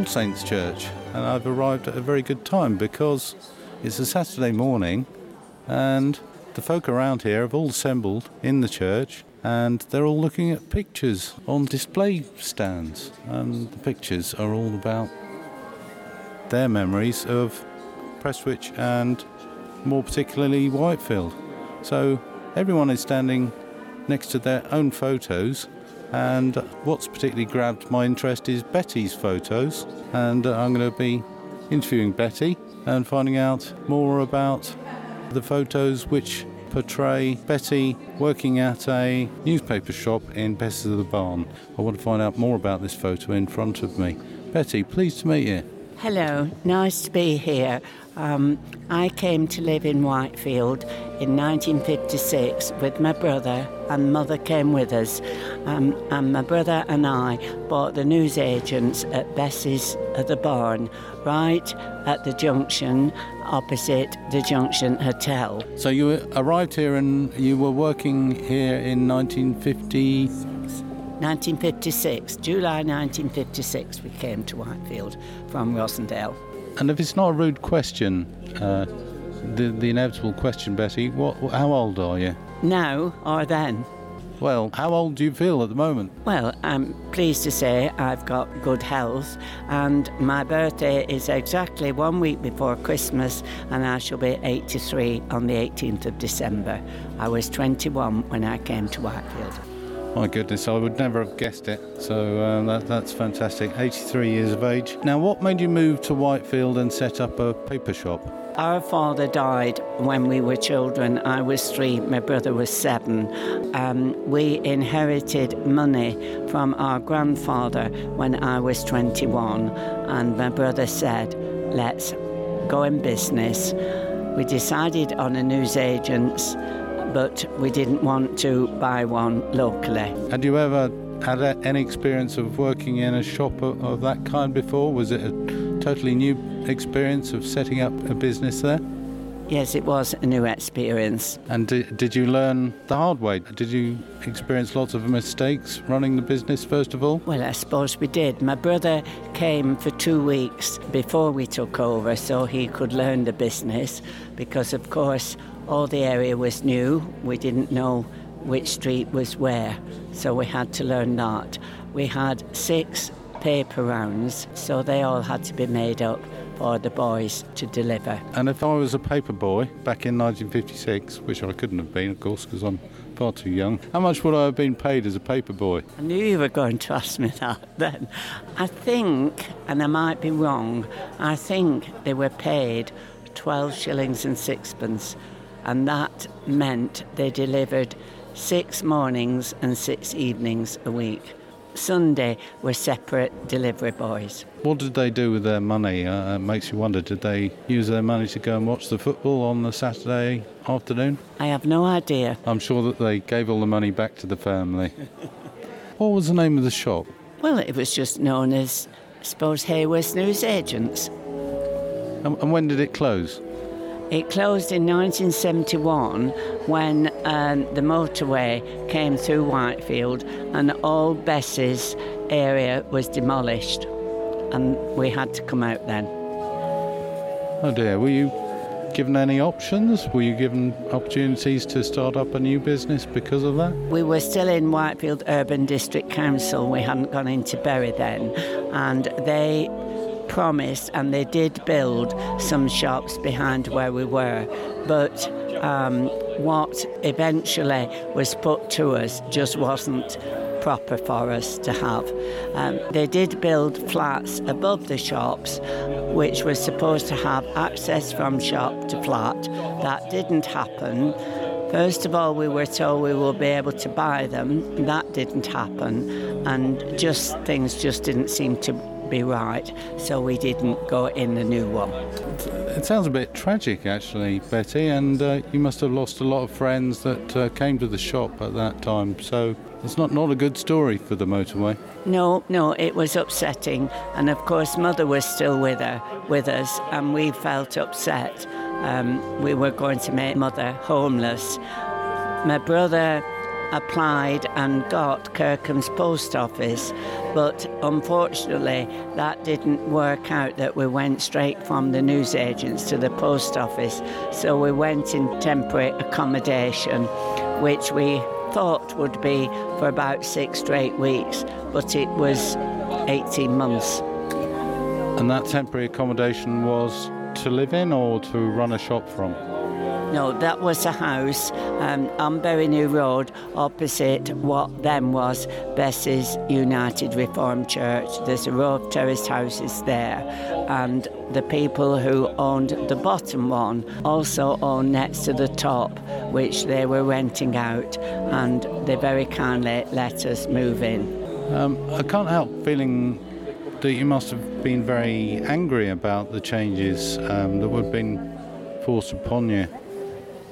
All Saints Church, and I've arrived at a very good time because it's a Saturday morning and the folk around here have all assembled in the church and they're all looking at pictures on display stands. And the pictures are all about their memories of Prestwich and more particularly Whitefield. So everyone is standing next to their own photos. And what's particularly grabbed my interest is Betty's photos. And uh, I'm going to be interviewing Betty and finding out more about the photos which portray Betty working at a newspaper shop in Besses of the Barn. I want to find out more about this photo in front of me. Betty, pleased to meet you. Hello, nice to be here. Um, I came to live in Whitefield in 1956 with my brother, and mother came with us. Um, and my brother and I bought the newsagents at Besses at the barn, right at the junction opposite the Junction Hotel. So you arrived here and you were working here in 1950. 1956, July 1956, we came to Whitefield from Rossendale. And if it's not a rude question, uh, the, the inevitable question, Betty, what, how old are you? Now or then? Well, how old do you feel at the moment? Well, I'm pleased to say I've got good health, and my birthday is exactly one week before Christmas, and I shall be 83 on the 18th of December. I was 21 when I came to Whitefield. My goodness, I would never have guessed it. So um, that, that's fantastic. 83 years of age. Now, what made you move to Whitefield and set up a paper shop? Our father died when we were children. I was three, my brother was seven. Um, we inherited money from our grandfather when I was 21, and my brother said, Let's go in business. We decided on a newsagent's but we didn't want to buy one locally. Had you ever had any experience of working in a shop of, of that kind before? Was it a totally new experience of setting up a business there? Yes, it was a new experience. And did, did you learn the hard way? Did you experience lots of mistakes running the business, first of all? Well, I suppose we did. My brother came for two weeks before we took over so he could learn the business because, of course, all the area was new. We didn't know which street was where, so we had to learn that. We had six paper rounds, so they all had to be made up for the boys to deliver. And if I was a paper boy back in 1956, which I couldn't have been, of course, because I'm far too young, how much would I have been paid as a paper boy? I knew you were going to ask me that then. I think, and I might be wrong, I think they were paid 12 shillings and sixpence and that meant they delivered six mornings and six evenings a week. Sunday were separate delivery boys. What did they do with their money? Uh, it makes you wonder. Did they use their money to go and watch the football on the Saturday afternoon? I have no idea. I'm sure that they gave all the money back to the family. what was the name of the shop? Well, it was just known as, I suppose, Hayworth News Agents. And, and when did it close? It closed in 1971 when um, the motorway came through Whitefield and all Besses area was demolished, and we had to come out then. Oh dear, were you given any options? Were you given opportunities to start up a new business because of that? We were still in Whitefield Urban District Council. We hadn't gone into Bury then, and they promised, and they did build some shops behind where we were, but um, what eventually was put to us just wasn't proper for us to have. Um, they did build flats above the shops, which was supposed to have access from shop to flat. That didn't happen. First of all, we were told we will be able to buy them. That didn't happen, and just things just didn't seem to be right, so we didn't go in the new one. It sounds a bit tragic, actually, Betty, and uh, you must have lost a lot of friends that uh, came to the shop at that time. So it's not, not a good story for the motorway. No, no, it was upsetting, and of course, mother was still with her, with us, and we felt upset. Um, we were going to make mother homeless. My brother applied and got Kirkham's post office, but unfortunately that didn't work out that we went straight from the newsagents to the post office. So we went in temporary accommodation, which we thought would be for about six to eight weeks, but it was 18 months. And that temporary accommodation was to live in or to run a shop from? No, that was a house um, on Bury New Road opposite what then was Besses United Reformed Church. There's a row of terraced houses there, and the people who owned the bottom one also owned next to the top, which they were renting out, and they very kindly let us move in. Um, I can't help feeling that you must have been very angry about the changes um, that were being forced upon you.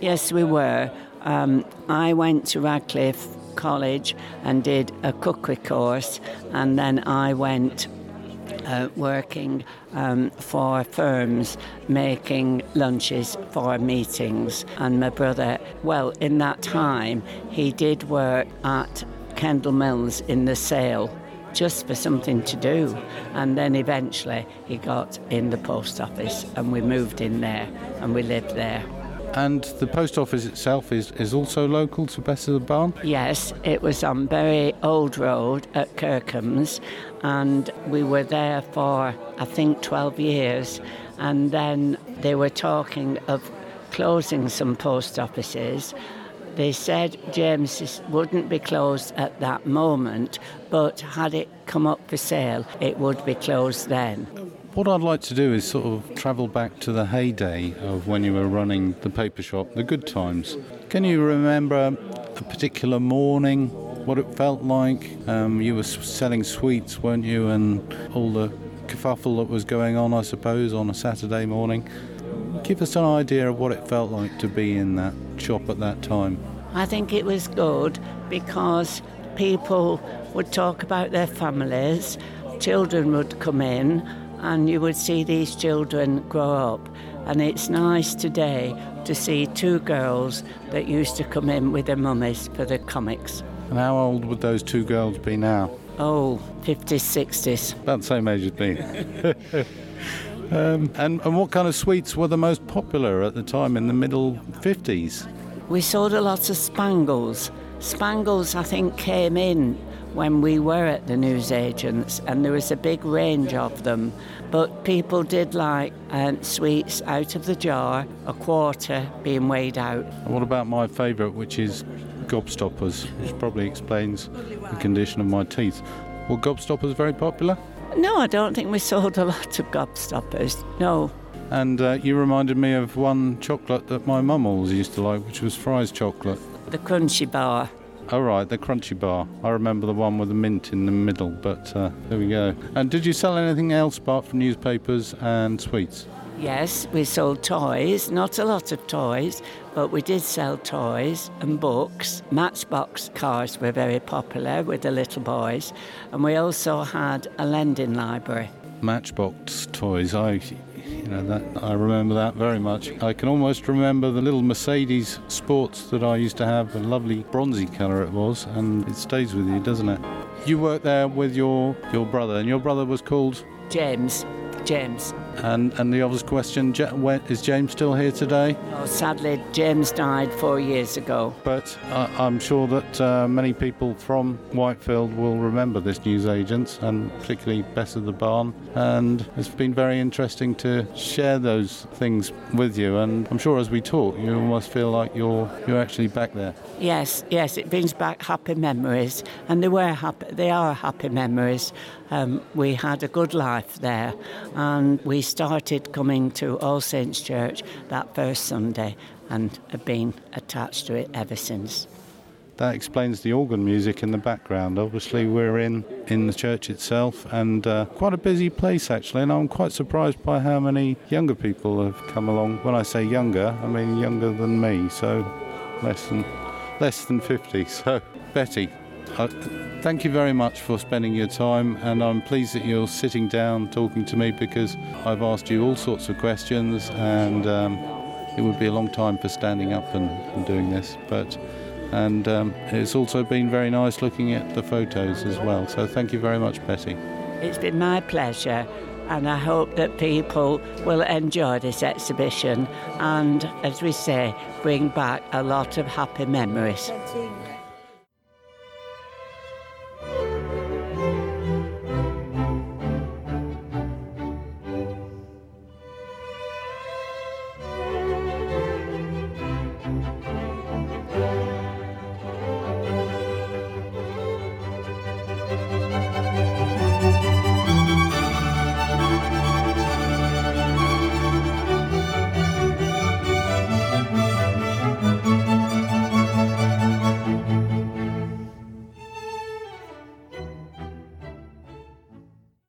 Yes, we were. Um, I went to Radcliffe College and did a cookery course, and then I went uh, working um, for firms making lunches for meetings. And my brother, well, in that time, he did work at Kendal Milne in the sale just for something to do. And then eventually he got in the post office and we moved in there and we lived there. And the post office itself is, is also local to Besses of the Barn? Yes, it was on Bury Old Road at Kirkham's, and we were there for, I think, 12 years. And then they were talking of closing some post offices. They said James's wouldn't be closed at that moment, but had it come up for sale, it would be closed then. What I'd like to do is sort of travel back to the heyday of when you were running the paper shop, the good times. Can you remember a particular morning, what it felt like? Um, you were selling sweets, weren't you? And all the kerfuffle that was going on, I suppose, on a Saturday morning. Give us an idea of what it felt like to be in that shop at that time. I think it was good because people would talk about their families, children would come in, and you would see these children grow up. And it's nice today to see two girls that used to come in with their mummies for the comics. And how old would those two girls be now? Oh, 50s, 60s. About the same age as me. um, and, and what kind of sweets were the most popular at the time in the middle 50s? We sold a lot of spangles. Spangles, I think, came in when we were at the newsagents, and there was a big range of them. But people did like um, sweets out of the jar, a quarter being weighed out. And what about my favourite, which is gobstoppers, which probably explains the condition of my teeth. Were gobstoppers very popular? No, I don't think we sold a lot of gobstoppers. No. And uh, you reminded me of one chocolate that my mum always used to like, which was Fry's chocolate. The crunchy bar. Oh, right, the crunchy bar. I remember the one with the mint in the middle, but uh, there we go. And did you sell anything else apart from newspapers and sweets? Yes, we sold toys, not a lot of toys, but we did sell toys and books. Matchbox cars were very popular with the little boys, and we also had a lending library. Matchbox toys, I, you know, that I remember that very much. I can almost remember the little Mercedes Sports that I used to have, a lovely bronzy colour it was, and it stays with you, doesn't it? You worked there with your your brother, and your brother was called James. James. And and the obvious question: Is James still here today? Oh, sadly, James died four years ago. But I'm sure that uh, many people from Whitefield will remember this newsagent and particularly Besses of the Barn. And it's been very interesting to share those things with you. And I'm sure as we talk, you almost feel like you're you're actually back there. Yes, yes, it brings back happy memories, and they were happy. They are happy memories. Um, we had a good life there, and we started coming to All Saints Church that first Sunday and have been attached to it ever since. That explains the organ music in the background. Obviously, we're in, in the church itself and uh, quite a busy place actually. And I'm quite surprised by how many younger people have come along. When I say younger, I mean younger than me, so less than less than 50. So, Betty, thank you very much for spending your time, and I'm pleased that you're sitting down talking to me because I've asked you all sorts of questions, and um, it would be a long time for standing up and, and doing this. But And um, it's also been very nice looking at the photos as well. So thank you very much, Betty. It's been my pleasure, and I hope that people will enjoy this exhibition and, as we say, bring back a lot of happy memories.